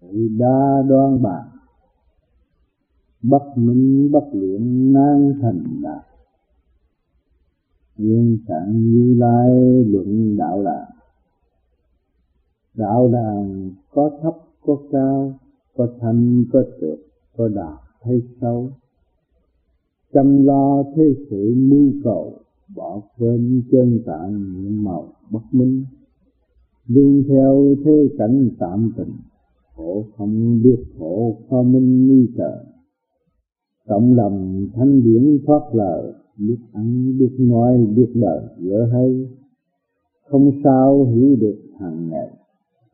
tự đa đoan bàn bất minh bất luyện nan thành đạt nguyên trạng như lai luận đạo là, đạo đàn có thấp, có cao, có thanh, có trượt, có đạt hay sâu chăm lo thế sự mưu cầu, bỏ quên chân tạng những màu bất minh. Đương theo thế cảnh tạm tình khổ không biết khổ khó minh ni sợ. Cộng đồng thanh điển thoát lời, biết ăn, biết nói, biết đời dở hay, không sao hiểu được hàng ngày.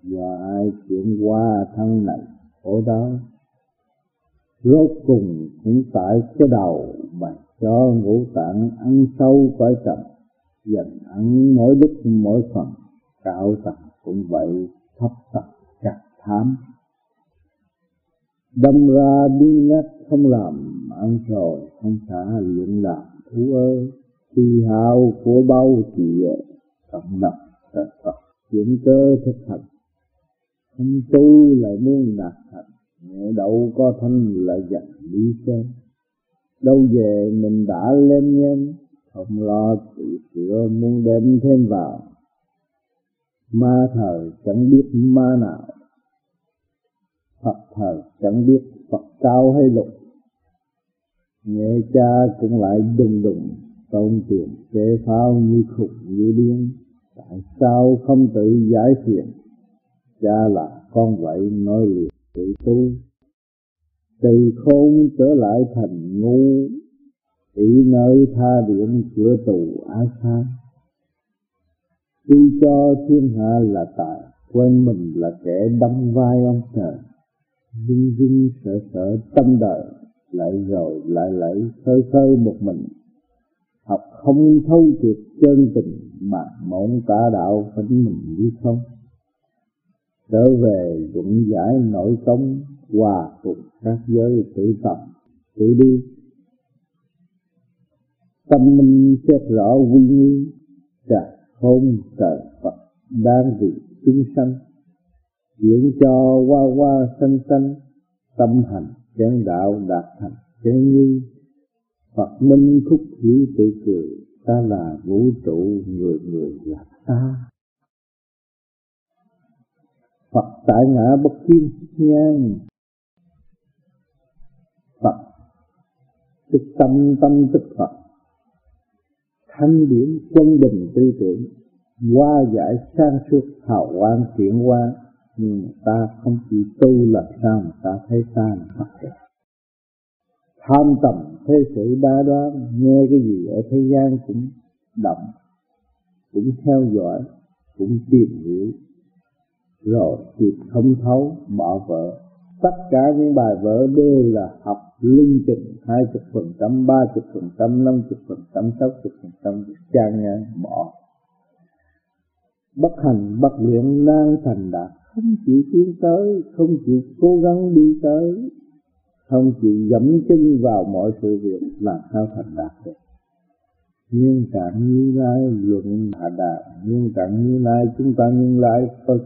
Do ai chuyển qua thân này, khổ đó, rốt cùng cũng tại cái đầu mà cho ngũ tạng ăn sâu cõi trầm dần ăn mỗi lúc mỗi phần cạo tầng cũng vậy, thấp tầng chặt thám đâm ra đi ngắt không làm ăn rồi, không xả luyện làm thú ơi khi hào của bao thì cộng lập thật Phật, chuyển cơ thực hành. Không tu lại muốn đạt thành nhẹ đâu có thân lại dành đi xem. Đâu về mình đã lên nhân, không lo tự sửa muốn đem thêm vào. Ma thời chẳng biết ma nào Phật thờ chẳng biết Phật cao hay lục. Nghe cha cũng lại đùng đùng Tôn tiền chế pháo như khục như điên. Tại sao không tự giải thiện Cha là con vậy nói liệt tự tu. Từ khôn trở lại thành ngu, Ý nơi tha điện cửa tù ái xa Tuy cho thiên hạ là tài, Quên mình là kẻ đâm vai ông trời run run sợ sợ, tâm đời lại rồi, lại lại khơi khơi một mình. Học không thấu triệt chân tình mà mộng cả đạo phấn mình đi không. Trở về luận giải nội công hòa cùng các giới tự tập tự đi. Tâm minh xét rõ quy nghi cả không trời Phật đang vì chúng sanh diễn cho qua qua sanh sanh tâm hành chén đạo đạt thành chén như Phật minh khúc hiểu tự cười, ta là vũ trụ người người là ta. Phật tại ngã bất kim nhan. Phật tức tâm tâm tức Phật. Thanh điển quân bình tư tưởng qua giải sang suốt hào quang chuyển qua nhưng ta không chịu tu là sao mà ta thấy ta là mất tham tầm thế sự ba đoán, nghe cái gì ở thế gian cũng động, cũng theo dõi, cũng tìm hiểu. Rồi tìm thông thấu, bỏ vợ tất cả những bài vở đều là học linh trình, hai chục phần trăm, ba chục phần trăm, năm chục phần trăm, sáu chục phần trăm, trang ngang bỏ. Bất hành bất luyện, nan thành đạt không chịu tiến tới không chịu cố gắng đi tới không chịu dẫm chân vào mọi sự việc làm sao thành đạt được. Nguyên trạng như lai luận hạ đạt nguyên trạng như lai chúng ta nguyên lai có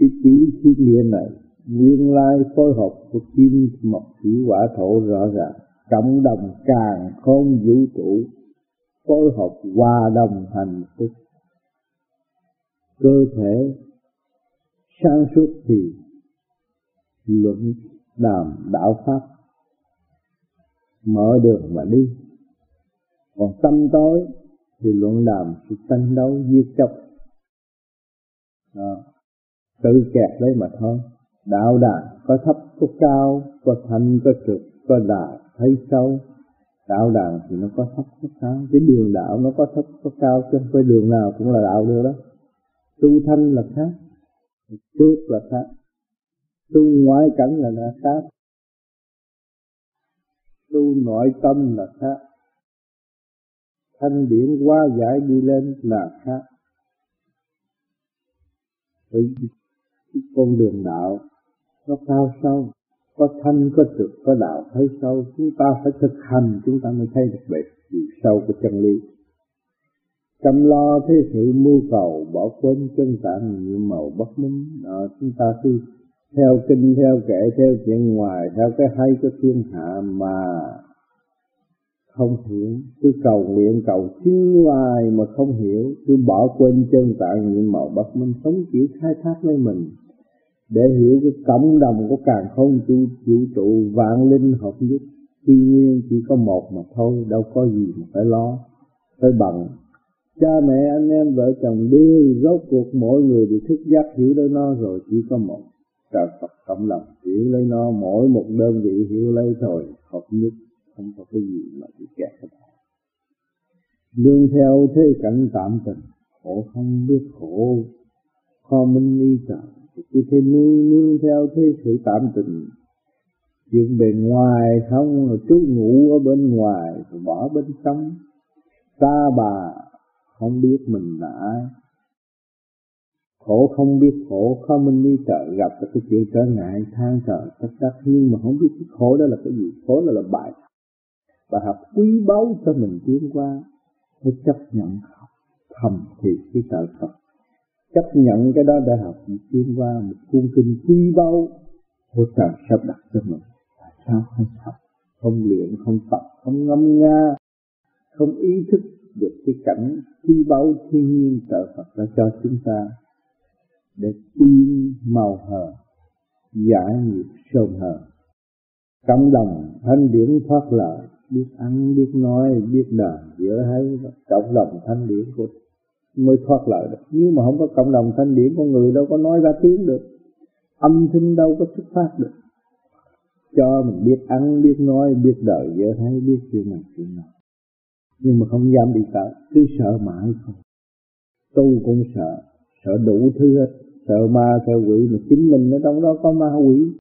cái chữ thiên địa này nguyên lai phối hợp của kim mộc thủy quả thổ rõ ràng. Cộng đồng càng không vũ trụ phối hợp hòa đồng thành thức, cơ thể sáng suốt thì luận đàm đạo pháp. Mở đường mà đi. Còn tâm tối thì luận đàm sự tranh đấu giết chóc. Tự kẹt đấy mà thôi. Đạo đàn có thấp, có cao, có thanh, có trực, có đà thấy sâu đạo đàn thì nó có thấp, có cao. Cái đường đạo nó có thấp, có cao chứ không phải đường nào cũng là đạo được đó. Tu thanh là khác trước là khác tu ngoại cảnh là là khác tu nội tâm là khác thanh điển qua giải đi lên là khác với con đường đạo nó cao sâu, có thanh, có trực có đạo thấy sâu, chúng ta phải thực hành, chúng ta mới thấy được bề chiều sâu của chân lý chăm lo thế sự mưu cầu bỏ quên chân tạng nhiệm màu bất minh. Đó, chúng ta cứ theo kinh theo kệ theo chuyện ngoài theo cái hay của thiên hạ mà không hiểu. Cứ cầu nguyện cầu xin hoài mà không hiểu cứ bỏ quên chân tạng nhiệm màu bất minh. Sống chỉ khai thác lấy mình. Để hiểu cái cộng đồng của càng không vũ, vũ trụ vạn linh hợp nhất. Tuy nhiên chỉ có một mà thôi đâu có gì mà phải lo. Phải bằng cha mẹ, anh em, vợ chồng đi, rốt cuộc mỗi người đều thức giác hiểu lấy nó rồi chỉ có một. Trời Phật cộng lòng hiểu lấy nó, mỗi một đơn vị hiểu lấy thôi hợp nhất, không có cái gì mà bị kẹt hết đương theo thế cảnh tạm tình, khổ không biết khổ, kho minh ni trời cứ thế nương nương theo thế sự tạm tình, chuyện bề ngoài không rồi trú ngủ ở bên ngoài rồi bỏ bên trong. Ta bà không biết mình là ai khổ, không biết khổ khó minh đi trợ gặp được cái chuyện trở ngại, than thở, tất tất nhưng mà không biết cái khổ đó là cái gì. Khổ đó là bài và học quý báu cho mình tiến qua, phải chấp nhận học thầm thì cái trợ Phật. Chấp nhận cái đó để học tiến qua một cuốn kinh quý báu của trời sắp đặt cho mình. Tại sao không học? Không luyện, không tập, không ngâm nga, không ý thức được cái cảnh quý báu thiên nhiên Tự Phật đã cho chúng ta để tin màu hờ giải nghiệp sồn hờ. Cộng đồng thanh điển thoát lợi biết ăn, biết nói, biết đời giữa hay cộng đồng thanh điển của mới thoát lợi được. Nếu mà không có cộng đồng thanh điển, con người đâu có nói ra tiếng được. Âm thanh đâu có xuất phát được. Cho mình biết ăn, biết nói, biết đời, giữa hay biết chuyện này, chuyện nào nhưng mà không dám đi tới. Cứ sợ mãi thôi tu cũng sợ. Sợ đủ thứ hết. Sợ ma sợ quỷ mà chính mình ở trong đó có ma quỷ.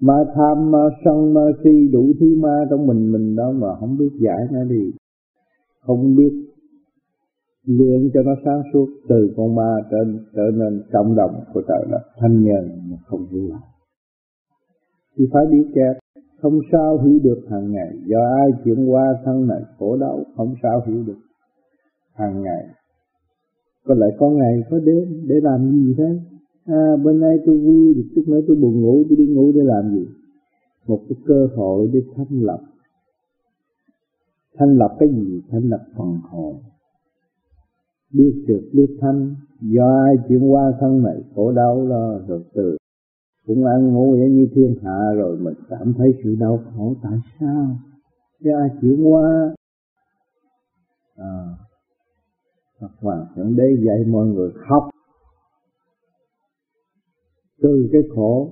Ma tham ma sân ma si đủ thứ ma trong mình mình đó mà không biết giải nó đi. Không biết. Luyện cho nó sáng suốt. Từ con ma trở, trở nên cộng đồng của trời đất. Thanh nhàn mà không vui lại thì phải biết kẹt không sao hiểu được hàng ngày. Do ai chuyển qua thân này khổ đau không sao hiểu được. Hàng ngày. Có lại có ngày có đêm để làm gì thế à, bên đây tôi vui được chút nữa tôi buồn ngủ tôi đi ngủ để làm gì? Một cái cơ hội để thanh lập thanh lập cái gì? Thanh lập phần hồn. Biết được biết thanh. Do ai chuyển qua thân này khổ đau lo rồi từ cũng ăn ngủ vậy như thiên hạ rồi mình cảm thấy sự đau khổ. Tại sao? Do ai chuyển qua à, Phật Hoàng Thượng Đế dạy mọi người học từ cái khổ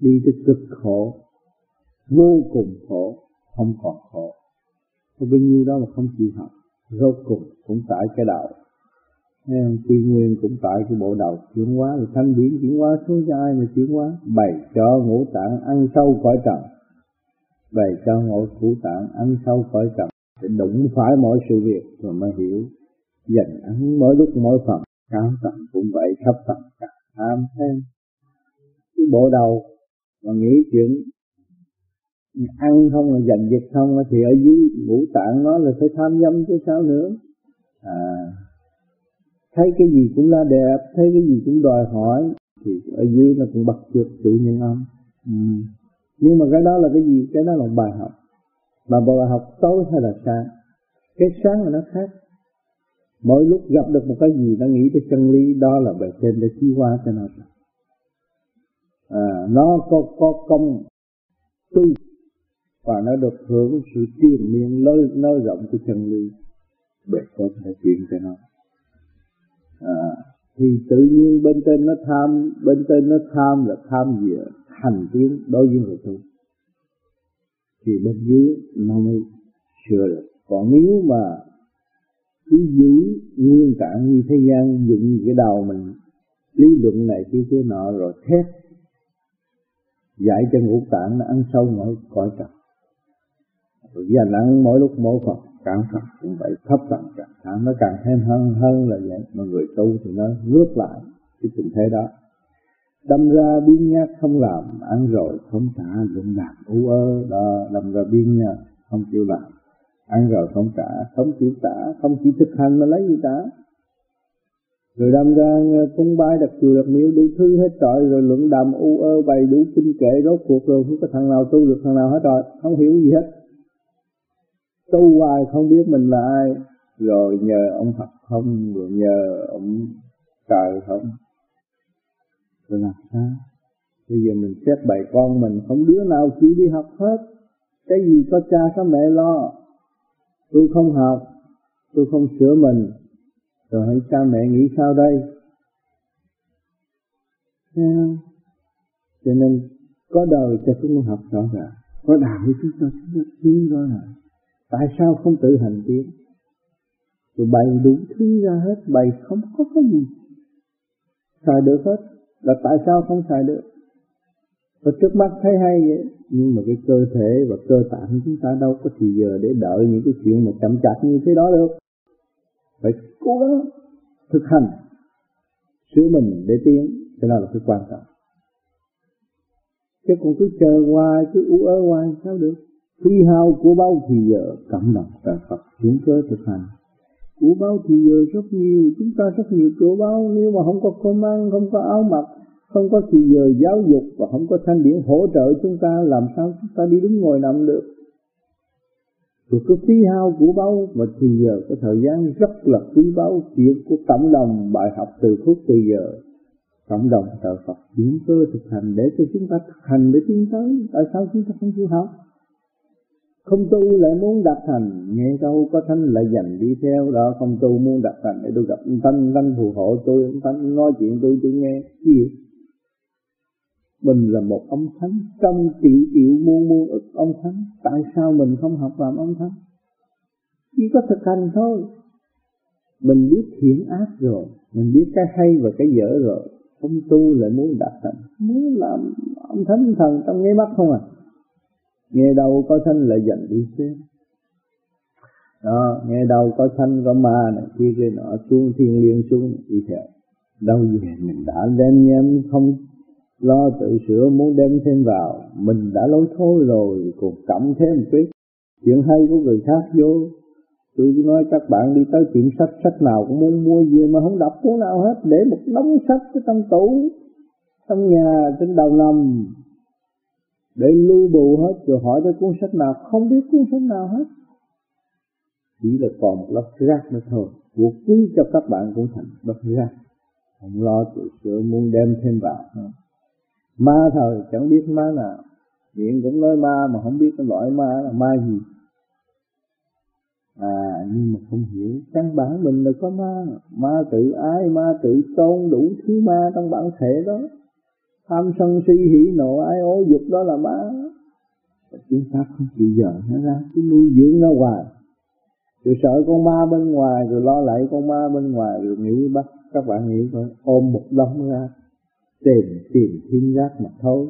đi tới cực khổ. Vô cùng khổ không còn khổ. Có bao nhiêu đó mà không chịu học rốt cùng cũng tại cái đạo quy nguyên cũng tại cái bộ đầu chuyển hóa, rồi thanh điển chuyển hóa xuống cho ai mà chuyển hóa? Bày cho ngũ tạng ăn sâu khỏi trần. Bày cho ngũ thủ tạng ăn sâu khỏi trần. Để đụng phải mọi sự việc rồi mới hiểu. Dành ăn mỗi lúc mỗi phần. Cao tận cũng vậy khắp tận cả tham thêm. Cái bộ đầu mà nghĩ chuyện ăn không là giành dịch không, thì ở dưới ngũ tạng nó là phải tham dâm chứ sao nữa? À thấy cái gì cũng là đẹp thấy cái gì cũng đòi hỏi thì ở dưới nó cũng bật trước tự nhân âm ừ. nhưng mà cái đó là cái gì? Cái đó là bài học. Mà bài học tối hay là sáng? Cái sáng là nó khác. Mỗi lúc gặp được một cái gì nó nghĩ tới chân lý đó là bề trên để chi qua cho nó. À, nó có có công tu và nó được hưởng sự tiền miên nơi nơi rộng của chân lý bề trên để chuyển cho nó à, thì tự nhiên bên trên nó tham bên trên nó tham là tham gì thành tiến đối với người tu. Thì bên dưới nó mới sửa được. Còn nếu mà cứ giữ nguyên trạng như thế gian dựng cái đầu mình lý luận này kia kia nọ rồi thét dạy cho ngũ tạng nó ăn sâu mỗi cõi trần. Rồi dành ăn mỗi lúc mỗi phần cảm phật cũng vậy thấp tận trạng thái, nó càng thêm hơn hơn là vậy. Mà người tu thì nó ngước lại cái tình thế đó. Đâm ra biến nhát không làm, ăn rồi không trả, lụng đạp u ơ, đó, đâm ra biến nhát không chịu làm. Ăn rồi không trả, không chịu trả, không chịu thực hành mà lấy gì trả rồi đâm ra cung bái đặt chùa đặt miếu, đủ thứ hết trọi, rồi luận đàm, u ơ, bày đủ kinh kệ, rốt cuộc rồi không có thằng nào tu được, thằng nào hết rồi, không hiểu gì hết tu hoài không biết mình là ai? Rồi nhờ ông Phật không? Rồi nhờ ông trời không? Rồi làm sao? Bây giờ mình xét bài con mình, không đứa nào chịu đi học hết. Cái gì có cha có mẹ lo? Tôi không học, tôi không sửa mình. Rồi hãy cha mẹ nghĩ sao đây? Cho nên có đời cho chúng ta học rõ ràng. Có đạo chúng ta chúng ta tiến rõ ràng tại sao không tự hành tiến? Rồi bày đủ thứ ra hết, bày không có cái gì xài được hết. Là tại sao không xài được? Và trước mắt thấy hay vậy, nhưng mà cái cơ thể và cơ tạng chúng ta đâu có thì giờ để đợi những cái chuyện mà chậm chạp như thế đó được. Phải cố gắng thực hành sửa mình để tiến. Cái đó là cái quan trọng. Chứ còn cứ chờ hoài, cứ ú ớ hoài sao được? Thi hao của bao thì giờ cảm động tại Phật chuyển cơ thực hành. Của bao thì giờ rất nhiều, chúng ta rất nhiều của bao nếu mà không có cơm ăn không có áo mặc, không có thì giờ giáo dục và không có thanh điển hỗ trợ chúng ta, làm sao chúng ta đi đứng ngồi nằm được? Rồi cái phí hao của bao và thì giờ cái thời gian rất là quý báu, chuyện của cộng đồng bài học từ phút từ giờ cộng đồng trợ Phật chuyển cơ thực hành để cho chúng ta thực hành để tiến tới. Tại sao chúng ta không chịu học? Không tu lại muốn đạt thành, nghe câu có thanh lại dành đi theo đó. Không tu muốn đạt thành để tôi gặp ông thanh thanh phù hộ tôi. Ông thanh nói chuyện tôi tôi nghe. Gì? Mình là một ông thánh, trong triệu triệu muôn muôn ức ông thánh. Tại sao mình không học làm ông thánh? Chỉ có thực hành thôi. Mình biết thiện ác rồi, mình biết cái hay và cái dở rồi. Không tu lại muốn đạt thành. Muốn làm ông thánh thần trong nghe mắt không à? Nghe đâu có thanh là dành đi xem đó, nghe đâu có thanh có ma này kia kia nọ, xuống thiên liên xuống đi theo. Đâu về mình đã đem nhem không lo tự sửa, muốn đem thêm vào. Mình đã lối thôi rồi, còn cộng thêm một chút chuyện hay của người khác vô. Tôi nói các bạn đi tới tiệm sách sách nào cũng muốn mua gì mà không đọc cuốn nào hết. Để một đống sách cái trong tủ, trong nhà, trên đầu nằm để lưu bù hết rồi hỏi tới cuốn sách nào. Không biết cuốn sách nào hết. Chỉ là còn một lớp rác nữa thôi. Của quý cho các bạn cũng thành lớp rác. Không lo tự sửa, muốn đem thêm vào. Ma thời, chẳng biết ma nào. Miệng cũng nói ma mà không biết cái loại ma là ma gì. À nhưng mà không hiểu. Căn bản mình là có ma. Ma tự ái, ma tự tôn, đủ thứ ma trong bản thể đó tham sân si hỉ nộ ái ố dục đó là ma chúng ta không chịu dời nó ra, cứ nuôi dưỡng nó hoài. Rồi sợ con ma bên ngoài, rồi lo lại con ma bên ngoài, rồi nghĩ bắt, các bạn nghĩ coi, ôm một đống ra, tìm tìm thiên giác mà thôi.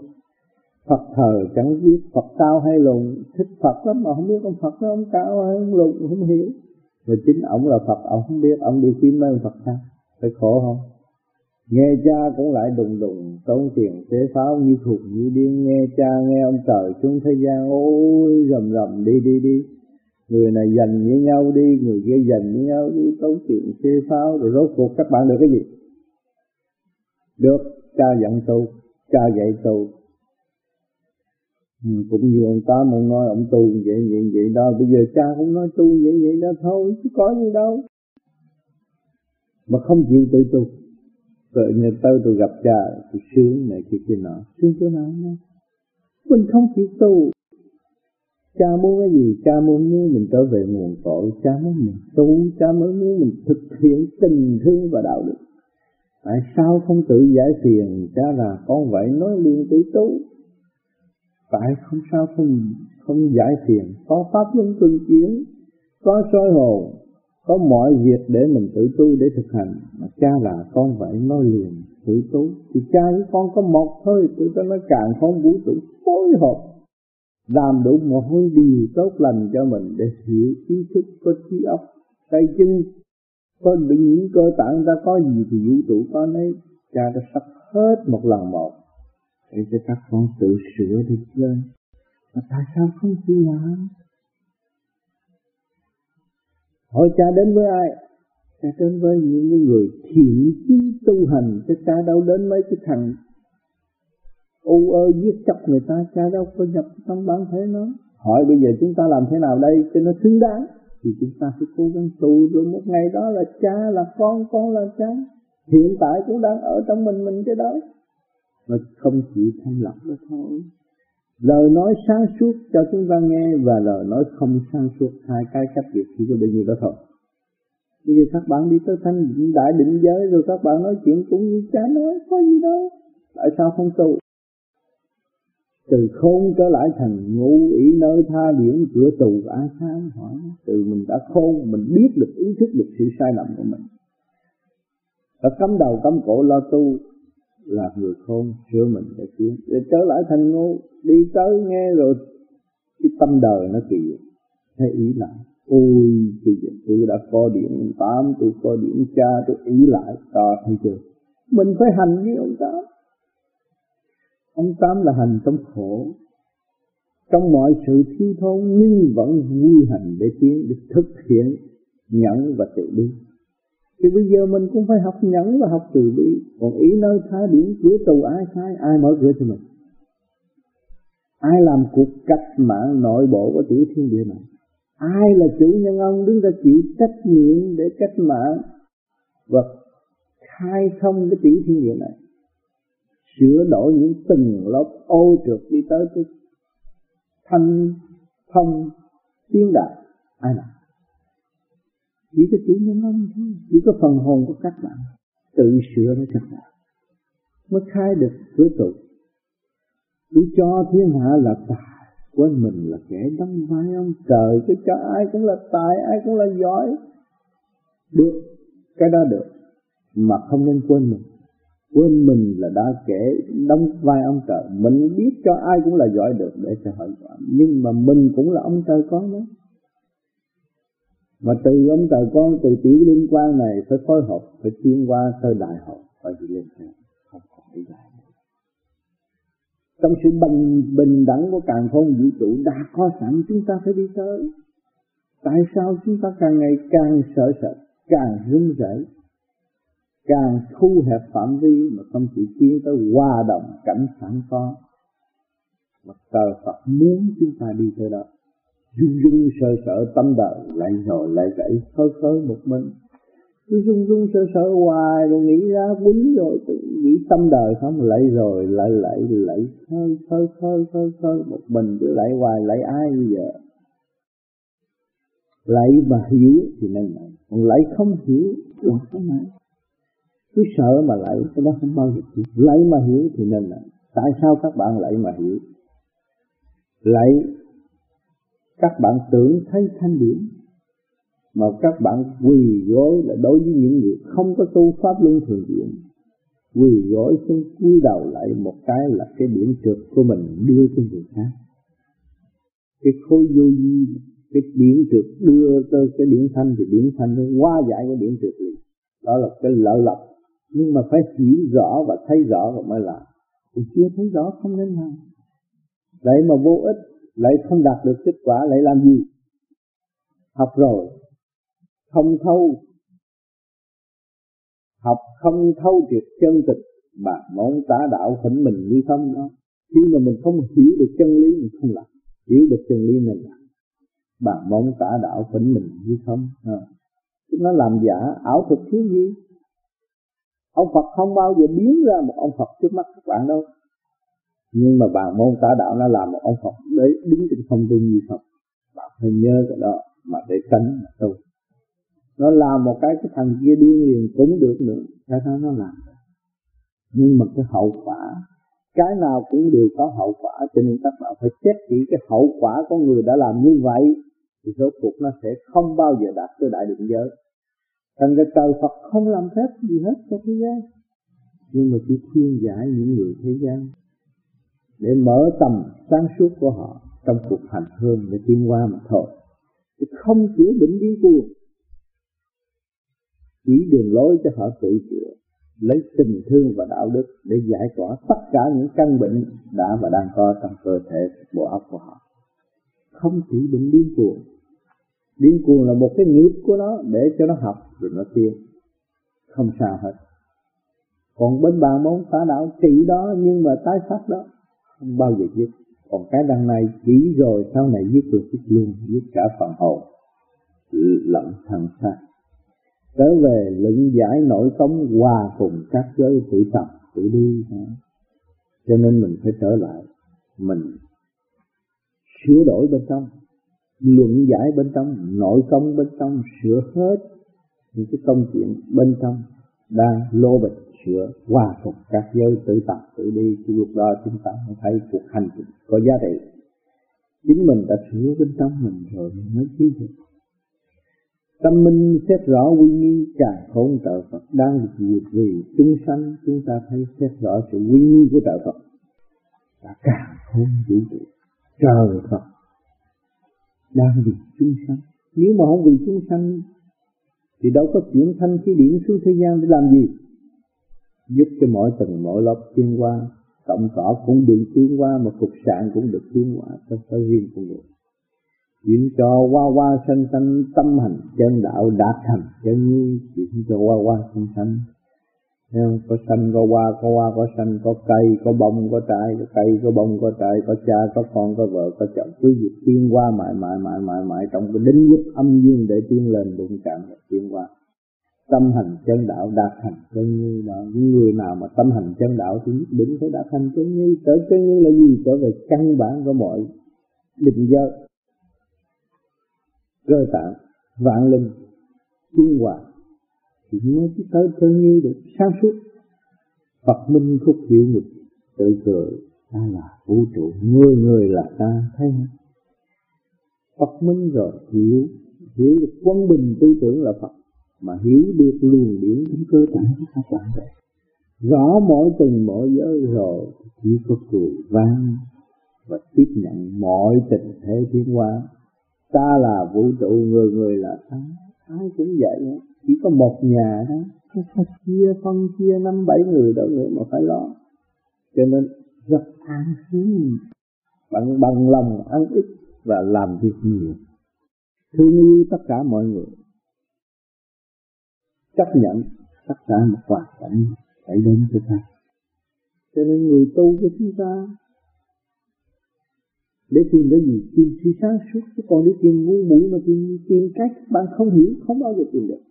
Phật thờ chẳng biết Phật cao hay lùn, Thích Phật lắm mà không biết ông Phật đó ông cao hay ông lùn, không hiểu. Rồi chính ông là Phật ông không biết ông đi kiếm nơi Phật sao Phải khổ không? Nghe cha cũng lại đùng đùng tốn tiền tế pháo như thuộc như điên. Nghe cha nghe ông trời xuống thế gian ôi rầm rầm đi đi đi. Người này dành với nhau đi Người kia dành với nhau đi tốn tiền tế pháo Rồi rốt cuộc các bạn được cái gì? Được cha dặn tu cha dạy tu ừ, cũng như ông ta ông nói ông tu vậy vậy vậy đó. Bây giờ cha cũng nói tu vậy vậy đó thôi chứ có gì đâu. Mà không chịu tự tu rồi như tôi tôi gặp cha, tôi sướng này kia kia nọ. Sướng chỗ nào nữa mình không chịu tu. Cha muốn cái gì, cha muốn muốn mình trở về nguồn cội cha muốn mình tu, cha mới muốn mình thực hiện tình thương và đạo đức. Tại sao không tự giải phiền? Cha là con vậy nói liền tự tu. Tại không sao không không giải phiền. Có pháp luân tương chiến có soi hồn có mọi việc để mình tự tu để thực hành. Mà cha là con vậy nói liền tự tu. Thì cha với con có một thôi tự cho nó càng không vũ trụ phối hợp, làm đủ mọi điều tốt lành cho mình để hiểu ý thức, có trí óc, tay chân, có những cơ tạng ta có gì thì vũ trụ có nấy. Cha đã sắp hết một lần một để cho các con tự sửa đi lên. Mà tại sao không chịu làm? Hỏi cha đến với ai? Cha đến với những người thiện chí tu hành. Chứ cha đâu đến mấy cái thằng u ơ giết chóc người ta? Cha đâu có nhập trong bản thể nó? Hỏi bây giờ chúng ta làm thế nào đây cho nó xứng đáng? Thì chúng ta phải cố gắng tu rồi một ngày đó là cha là con con là cha. Hiện tại cũng đang ở trong mình mình cái đó. Mà không chịu thanh lọc đó thôi lời nói sáng suốt cho chúng ta nghe và lời nói không sáng suốt, hai cái cách việc chỉ có bao nhiêu đó thôi. Bây giờ các bạn đi tới thanh đại định giới rồi các bạn nói chuyện cũng như cha nói, có gì đâu. Tại sao không tu từ khôn trở lại thành ngũ ý nơi tha điển, cửa tù ai sáng hỏi. Từ mình đã khôn, mình biết được, ý thức được sự sai lầm của mình. Và cắm đầu cắm cổ lo tu là người khôn sửa mình để tiến để trở lại thành ngu, đi tới nghe rồi, cái tâm đời nó kỳ thấy ý lại ôi, kỳ giờ tôi đã có điện tám, tôi có điện cha, tôi ý lại đó thấy chưa mình phải hành như ông tám. Ông tám là hành trong khổ. Trong mọi sự thiếu thốn, nhưng vẫn vui hành để tiến, để thực hiện nhẫn và tự đi thì bây giờ mình cũng phải học nhẫn và học từ bi. Còn ý nơi tha biển cửa tù ai khai, ai mở cửa cho mình? Ai làm cuộc cách mạng nội bộ của tiểu thiên địa này? Ai là chủ nhân ông đứng ra chịu trách nhiệm để cách mạng và khai thông cái tiểu thiên địa này? Sửa đổi những từng lớp ô trượt đi tới cái thanh, thông tiến đạt ai nào chỉ có chủ nhân ông thôi. Chỉ có phần hồn của các bạn. Tự sửa nó chắc là mới khai được cửa tụ cứ cho thiên hạ là tài. Quên mình là kẻ đóng vai ông trời. Cái cho ai cũng là tài, ai cũng là giỏi. Được, cái đó được. Mà không nên quên mình. Quên mình là đã kể đóng vai ông trời. Mình biết cho ai cũng là giỏi được để cho họ giỏi. Nhưng mà mình cũng là ông trời có nữa mà từ ông trời con, từ tiểu liên quan này phải phối hợp, phải tiến qua tới đại học phải đi lên theo không còn đi lại. Trong sự bình bình đẳng của càng không, vũ trụ đã có sẵn, chúng ta phải đi tới. Tại sao chúng ta càng ngày càng sợ sợ càng run rẩy, càng thu hẹp phạm vi mà không chỉ tiến tới hòa đồng, cảnh sẵn có mà cờ Phật muốn chúng ta đi tới đó dung dung sợ sợ tâm đời lại rồi lại dậy khơi khơi một mình. Cứ dung dung sợ sợ hoài rồi nghĩ ra quýnh rồi, tự nghĩ tâm đời không lại rồi, lại lại lại khơi khơi khơi khơi khơi một mình cứ lại hoài lại ai bây giờ? Lại mà hiểu thì nên mà còn lại không hiểu là cái này cứ sợ mà lại cái đó không bao giờ hiểu lại mà hiểu thì nên là tại sao các bạn lại mà hiểu? Lại các bạn tưởng thấy thanh điển, mà các bạn quỳ gối là đối với những người không có tu pháp luân thường chuyển quỳ gối xuống cúi đầu lại một cái là cái điểm trượt của mình đưa cho người khác. Cái khối vô vi cái điểm trượt đưa tới cái điểm thanh thì điểm thanh nó qua giải cái điểm trượt liền. Đó là cái lợi lập nhưng mà phải hiểu rõ và thấy rõ rồi mới làm. Thì chưa thấy rõ không nên làm. Vậy mà vô ích lại không đạt được kết quả, lại làm gì? Học rồi. Không thâu. Học không thâu triệt chân tịch mà món tá đạo khỉnh mình như không đó. Khi mà mình không hiểu được chân lý, mình không làm. Hiểu được chân lý mình làm. Bà mong tả đạo khỉnh mình như không à. nó làm giả ảo thuật thiếu gì ông Phật không bao giờ biến ra một ông Phật trước mắt các bạn đâu nhưng mà bà môn tả đạo nó làm một ông Phật. Đấy đứng trên không trung như Phật. Bạn phải nhớ cái đó mà để tránh mà tu. Nó làm một cái cái thằng kia điên liền, cũng được nữa. Cái đó nó làm nhưng mà cái hậu quả, cái nào cũng đều có hậu quả, cho nên các bạn phải xét kỹ cái hậu quả của người đã làm như vậy, thì số cuộc nó sẽ không bao giờ đạt tới đại định giới. Thành ra trời Phật không làm phép gì hết cho thế gian. Nhưng mà chỉ khuyên giải những người thế gian. Để mở tầm sáng suốt của họ Trong cuộc hành hương để tiến qua mà thôi. Chứ không chữa bệnh điên cuồng Chỉ đường lối cho họ tự chữa, Lấy tình thương và đạo đức Để giải tỏa tất cả những căn bệnh Đã và đang có trong cơ thể bộ óc của họ. Không chỉ bệnh điên cuồng. Điên cuồng là một cái nghiệp của nó để cho nó học rồi nó tiến. Không sao hết. Còn bên bà môn phá đạo trị đó nhưng mà tái phát đó không bao giờ giết. Còn cái đằng này, chỉ rồi sau này giết được giết luôn giết cả phần hồn. Lẫn thần xác. Trở về luận giải nội công hòa cùng các giới tự tập tự đi. Cho nên mình phải trở lại. Mình sửa đổi bên trong, luận giải bên trong, nội công bên trong, sửa hết những cái công chuyện bên trong đang lô bịch sửa hòa phục các giới tự tập tự đi, thì lúc đó chúng ta mới thấy cuộc hành trình có giá trị. Chính mình đã sửa bên trong mình rồi mới thấy được. Tâm minh xét rõ quy nghi trà khôn trợ Phật đang được vì chúng sanh, chúng ta thấy xét rõ sự quy nghi của trợ Phật là càng khôn vũ trụ. Trời Phật đang vì chúng sanh. Nếu mà không vì chúng sanh, thì đâu có chuyển thanh khí điển xuống thế gian để làm gì? Giúp cho mỗi tầng, mỗi lớp tiến qua cộng cỏ cũng được tiến qua mà cục sạn cũng được tiến qua cho sở riêng của người chuyển cho qua qua sanh sanh tâm hành chân đạo đạt thành. Chân như chuyển cho qua qua sanh sanh không? có sanh có hoa có hoa, có sanh có cây, có bông, có trái, có cây, có bông, có trái, có cha, có con, có vợ, có chồng. Cứ việc tiến qua mãi mãi mãi mãi mãi. Trong cái đính giúp âm dương để tiến lên, đụng chạm, tiến qua tâm hành chân đạo đạt thành chân như đó những người nào mà tâm hành chân đạo thì nhất định phải đạt thành chân như. Trở chân như là gì? Trở về căn bản của mọi định giới. Cơ tạng, vạn linh, trung hòa thì mới tới chân như được sáng suốt. Phật minh khúc hiệu nghịch tự cười ta là vũ trụ người người là ta, thấy không? Phật minh rồi hiểu hiểu được quân bình tư tưởng là Phật mà hiểu được luồng điển trong cơ bản của các bạn rồi rõ mỗi từng mỗi giới rồi, chỉ có cười vang và tiếp nhận mọi tình thế tiến hóa. Ta là vũ trụ, người người là ta. Ai cũng vậy chỉ có một nhà đó. Không phải chia phân, chia năm, bảy người đâu nữa mà phải lo. Cho nên rất an 心 bằng bằng lòng ăn ít và làm việc nhiều. Thương yêu tất cả mọi người chấp nhận tất cả một hoàn cảnh phải đến với ta. Cho nên người tu của chúng ta để tìm cái gì? Tìm sự sáng suốt. Chứ còn để tìm ngu muội mà tìm tìm cách bạn không hiểu, không bao giờ tìm được.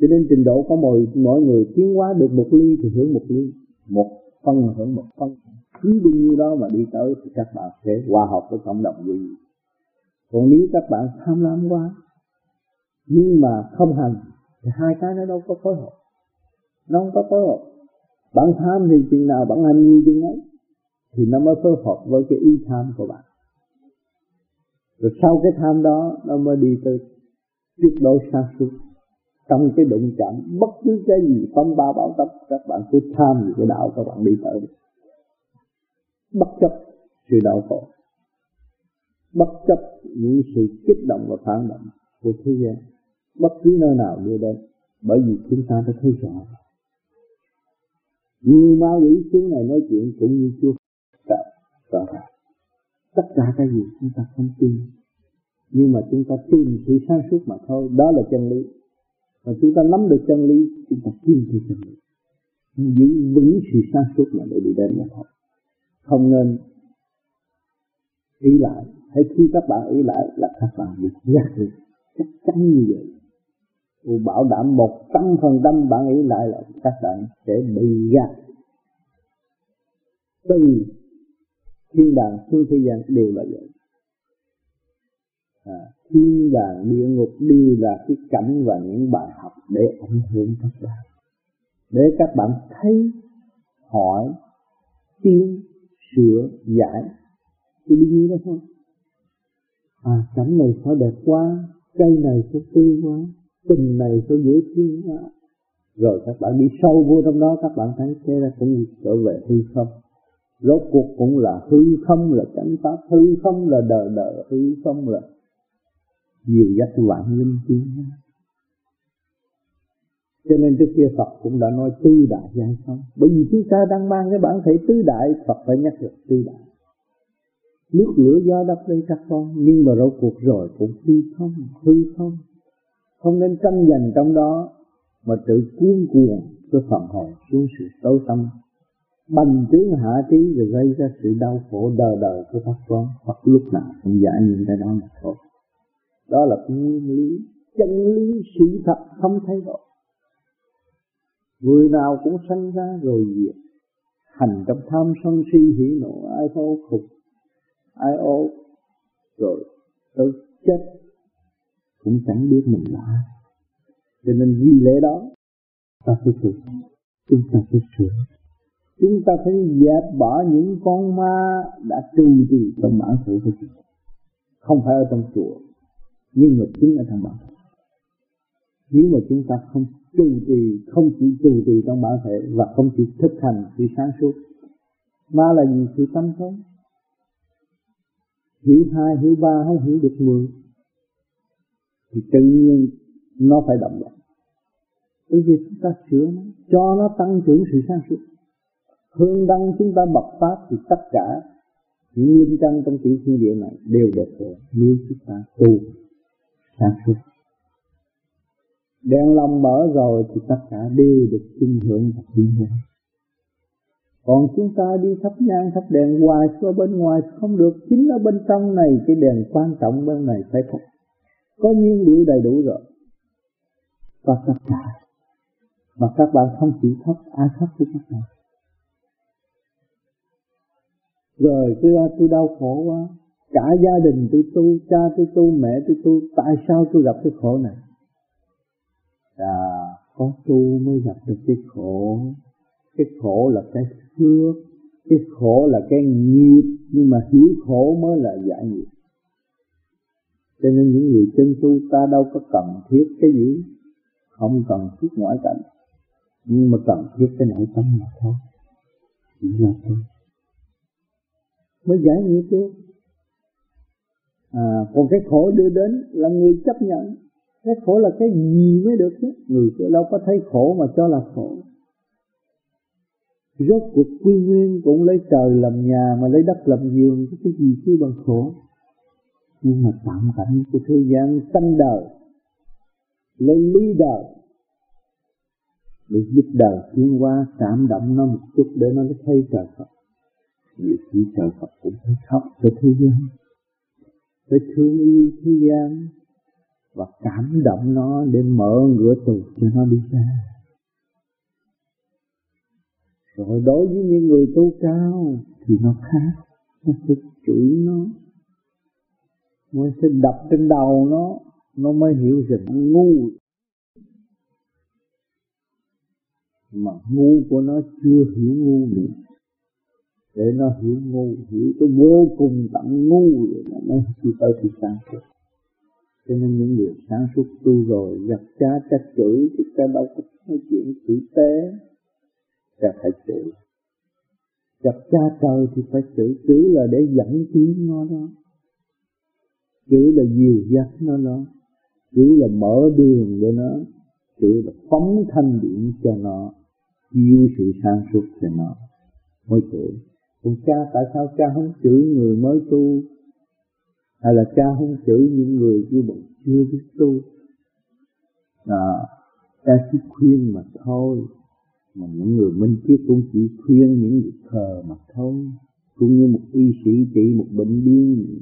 Cho nên trình độ của mọi mọi người tiến hóa được một ly thì hưởng một ly. Một phân hưởng một phân. Cứ bao nhiêu đó mà đi tới thì các bạn sẽ hòa hợp với cộng đồng gì còn nếu các bạn tham lam quá, nhưng mà không hành thì hai cái nó đâu có phối hợp. Nó không có phối hợp. Bạn tham thì chừng nào bạn hành như chừng ấy, thì nó mới phối hợp với cái ý tham của bạn. Rồi sau cái tham đó, nó mới đi tới tuyệt đối sáng suốt trong cái đụng chạm bất cứ cái gì, phong ba bảo tập các bạn cứ tham về cái đạo các bạn đi tới. Bất chấp sự đau khổ. Bất chấp những sự kích động và phản động của thế gian bất cứ nơi nào đưa đến, bởi vì chúng ta đã thấy rõ. Như ma quỷ xuống này nói chuyện cũng như chúa sợ sợ tất cả cái gì chúng ta không tin, nhưng mà chúng ta tìm sự sáng suốt mà thôi, đó là chân lý. Và chúng ta nắm được chân lý, chúng ta tin trì chân lý. Giữ vững sự sáng suốt mà để đi đến mà thôi. Không nên ý lại. Hay khi các bạn ý lại là các bạn bị giác được chắc chắn như vậy tôi bảo đảm một trăm phần trăm bạn ý lại là các bạn sẽ bị gạt. Từ thiên đàng xuống thế gian đều là vậy. À, thiên đàng địa ngục đều là cái cảnh và những bài học để ảnh hưởng các bạn. Để các bạn thấy hỏi tin sửa giải tôi đi như đó thôi. À cảnh này sao đẹp quá cây này sao tươi quá tình này sao dễ thương quá. Rồi các bạn đi sâu vô trong đó, các bạn thấy thế ra cũng trở về hư không. Rốt cuộc cũng là hư không, là chánh pháp, hư không là đời đời hư không là nhiều dắt vạn linh tiến cho nên trước kia Phật cũng đã nói tư đại giải không. Bởi vì chúng ta đang mang cái bản thể tứ đại, Phật phải nhắc được tứ đại. Nước lửa gió đất đây các con, nhưng mà rốt cuộc rồi cũng hư không hư không không nên tranh giành trong đó, mà tự cuốn cuồng cho phần hồn xuống sự tối tâm bành trướng hạ trí rồi gây ra sự đau khổ đời đời của các con hoặc lúc nào cũng giải những cái đó mà thôi. Đó là nguyên lý, chân lý sự thật không thay đổi. Người nào cũng sanh ra rồi diệt, hành trong tham sân si hỉ nộ, ai thô phục ai ô rồi tới chết cũng chẳng biết mình là ai. Cho nên vì lẽ đó, ta phải sửa chúng ta phải sửa. Chúng ta phải dẹp bỏ những con ma đã trù trì trong bản thể của chúng không phải ở trong chùa, nhưng mà chính ở trong bản thể. Nếu mà chúng ta không trù trì, không chỉ trù trì trong bản thể và không chỉ thực hành sự sáng suốt, ma là gì? Sự tâm thôi hiểu hai, hiểu ba, không hiểu được mười thì tự nhiên nó phải động lại. Bây giờ chúng ta sửa nó, cho nó tăng trưởng sự sáng suốt. Hương đăng chúng ta bật pháp thì tất cả những nguyên căn trong tiểu thiên địa này đều được rồi. Nếu chúng ta tu sáng suốt. Đèn lòng mở rồi thì tất cả đều được chung hưởng và tiến hóa còn chúng ta đi thắp nhang, thắp đèn hoài qua bên ngoài không được. Chính ở bên trong này cái đèn quan trọng bên này phải không? Có nhiên liệu đầy đủ rồi. Và tất cả mà các bạn không chịu thắp ai thắp với các bạn rồi tôi tôi đau khổ quá. Cả gia đình tôi tu, cha tôi tu, mẹ tôi tu, tại sao tôi gặp cái khổ này? À có tu mới gặp được cái khổ. Cái khổ là cái phước, cái khổ là cái nghiệp. Nhưng mà hiểu khổ mới là giải nghiệp cho nên những người chân tu ta đâu có cần thiết cái gì. Không cần thiết ngoại cảnh. Nhưng mà cần thiết cái nội tâm mà thôi. Chỉ là thôi. Mới giải nghĩa chứ. À, còn cái khổ đưa đến là người chấp nhận. Cái khổ là cái gì mới được chứ? Người đâu có thấy khổ mà cho là khổ. Rốt cuộc quy nguyên cũng lấy trời làm nhà mà lấy đất làm giường cái gì chứ bằng khổ? Nhưng mà tạm cảnh của thế gian sanh đời, lấy lý đời, để giúp đời thiên qua cảm động nó một chút để nó thấy trời Phật. Nhiều khi trời Phật cũng phải khóc cho thế gian, phải thương yêu thế gian và cảm động nó để mở ngửa tù cho nó đi ra. Rồi đối với những người tu cao thì nó khác, nó sẽ chửi nó mới sẽ đập trên đầu nó nó mới hiểu rằng ngu. Mà ngu của nó chưa hiểu ngu nữa. Để nó hiểu ngu, hiểu tới vô cùng tận ngu rồi nó nó chỉ tới thì sáng suốt. Cho nên những người sáng suốt tu rồi, gặp cha cha chửi thì ta đâu có nói chuyện tử tế. Ta phải chửi. Gặp cha trời thì phải chửi chửi là để dẫn tiếng nó đó chữ là dìu dắt nó nó, chữ là mở đường cho nó. Chữ là phóng thanh điện cho nó. Chiêu sự sáng suốt cho nó. Mới chửi còn cha tại sao cha không chửi người mới tu? Hay là cha không chửi những người chưa bọn chưa biết tu? À, cha chỉ khuyên mà thôi. Mà những người minh triết cũng chỉ khuyên những người thờ mà thôi cũng như một y sĩ trị một bệnh điên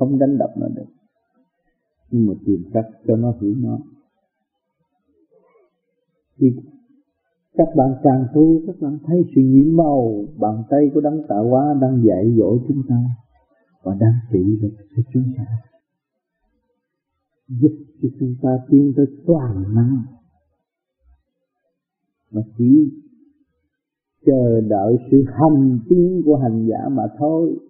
không đánh đập nó được. Nhưng mà tìm cách cho nó hiểu nó. Thì các bạn càng tu, các bạn thấy sự nhiễm màu bàn tay của đấng tạo hóa đang dạy dỗ chúng ta và đang trị được cho chúng ta. Giúp cho chúng ta tiến tới toàn năng. Mà chỉ chờ đợi sự hành tiến của hành giả mà thôi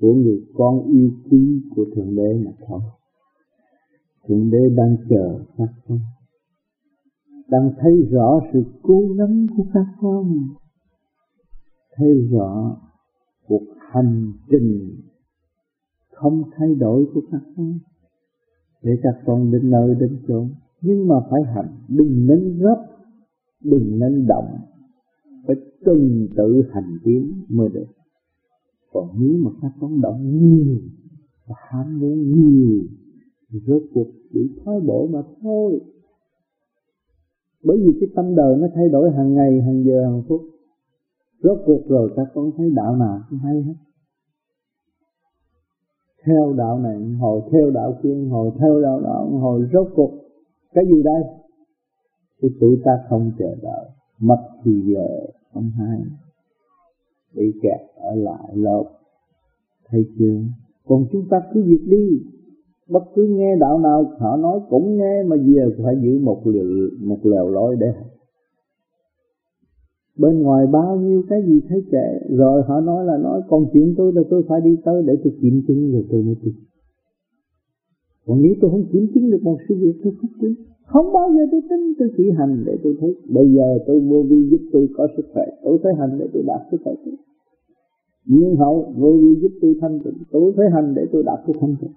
của người con yêu quý của thượng đế mà thôi. Thượng đế đang chờ các con. Đang thấy rõ sự cố gắng của các con. Thấy rõ cuộc hành trình không thay đổi của các con. Để các con đến nơi đến chỗ. Nhưng mà phải hành, đừng nên gấp, đừng nên động. Phải từng tự hành tiến mới được còn nếu mà các con động nhiều và ham muốn nhiều, thì rốt cuộc chỉ thoái bộ mà thôi. Bởi vì cái tâm đời nó thay đổi hàng ngày, hàng giờ, hàng phút. Rốt cuộc rồi các con thấy đạo nào cũng hay hết. Theo đạo này hồi theo đạo kia hồi theo đạo đó hồi rốt cuộc. Cái gì đây? Cái tụi ta không chờ đợi, mất thì giờ không hay bị kẹt ở lại lột thấy chưa? Còn chúng ta cứ việc đi. Bất cứ nghe đạo nào, họ nói cũng nghe, mà giờ phải giữ một liều một lều lối để bên ngoài bao nhiêu cái gì thấy kệ, rồi họ nói là nói, còn chuyện tôi là tôi phải đi tới để tôi kiểm chứng. Rồi tôi mới tin còn nếu tôi không kiểm chứng được một sự việc, tôi không tin không bao giờ tôi tin tôi chỉ hành để tôi thấy. Bây giờ tôi vô vi giúp tôi có sức khỏe, tôi phải hành để tôi đạt sức khỏe. Nhưng hậu, vô vi giúp tôi thanh tịnh, tôi phải hành để tôi đạt cái thanh tịnh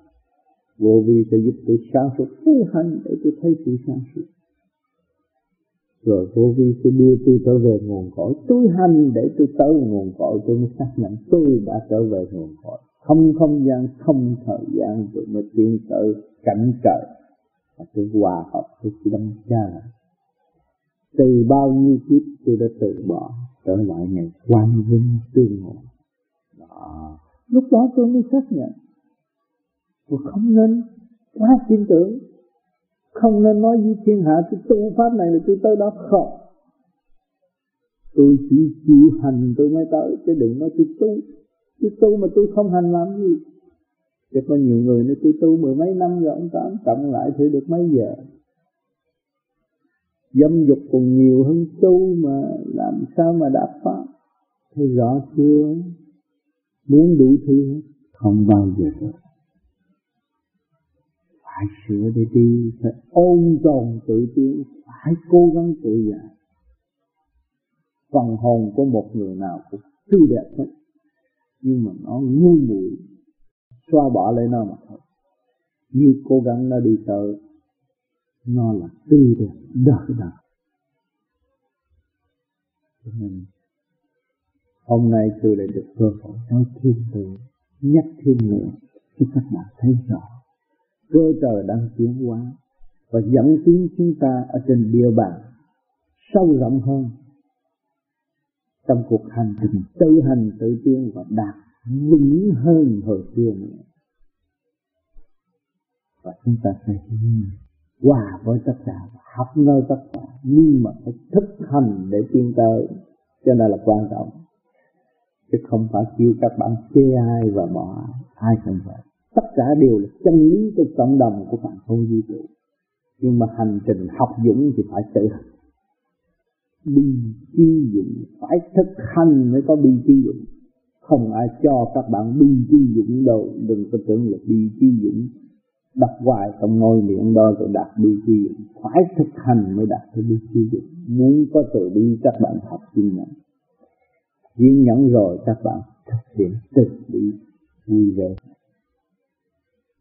vô vi sẽ giúp tôi sáng suốt, tôi hành để tôi thấy sự sáng suốt. Rồi vô vi sẽ đưa tôi trở về nguồn cội. Tôi hành để tôi tới nguồn cội, tôi mới xác nhận tôi đã trở về nguồn cội. Không không gian, không thời gian, tôi mới tiến tới cảnh trời và tôi hòa hợp với cái đấng cha từ bao nhiêu kiếp tôi đã từ bỏ, trở lại ngày quang vinh tương ngộ. Đó. Lúc đó tôi mới xác nhận, tôi không nên quá tin tưởng, không nên nói với thiên hạ tôi tu pháp này là tôi tới đó không tôi chỉ chịu hành tôi mới tới, chứ đừng nói tôi tu. Tôi tu mà tôi không hành làm gì. Chứ có nhiều người nó tu tu mười mấy năm rồi ông tám cộng lại thử được mấy giờ? Dâm dục còn nhiều hơn tu mà làm sao mà đạt pháp? Thấy rõ chưa? Muốn đủ thứ không bao giờ được. Phải sửa để đi, Phải ôn tồn tự tiến Phải cố gắng tự giải. Phần hồn của một người nào cũng tươi đẹp hết, Nhưng mà nó ngu muội xóa bỏ lấy nó mà thôi. Như cố gắng nó đi tới, nó là tươi đẹp, đỡ đỡ cho nên, hôm nay tôi lại được cơ hội nói thêm từ, nhắc thêm nữa, cho các bạn thấy rõ. Cơ trời đang tiến hóa, và dẫn tiến chúng ta ở trên địa bàn, sâu rộng hơn trong cuộc hành trình tự hành tự tiến và đạt vững hơn hồi xưa nữa. Và chúng ta sẽ hòa với tất cả học nơi tất cả. Nhưng mà phải thực hành để tiến tới. Cho nên là quan trọng. Chứ không phải kêu các bạn chê ai và bỏ ai. Ai không phải tất cả đều là chân lý của cộng đồng của bạn không vũ trụ nhưng mà hành trình học dũng thì phải tự hành. Bi chi dụng phải thực hành mới có bi chi dụng không ai cho các bạn đi chi dũng đâu. Đừng có tưởng là đi chi dũng đặt hoài trong ngôi miệng đó rồi đạt đi chi dũng. Phải thực hành mới đạt tới đi chi dũng. Muốn có tự đi, các bạn học kiên nhẫn kiên nhẫn rồi, các bạn thực hiện tự đi vui vẻ.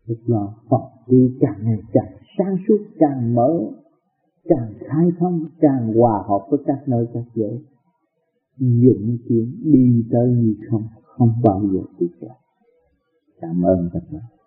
Lúc đó, Phật đi càng ngày càng sáng suốt, càng mở, càng khai thông, càng hòa hợp với các nơi, các giới. Dụng kiến đi tới như không không bao giờ bị cả. Cảm ơn các bạn.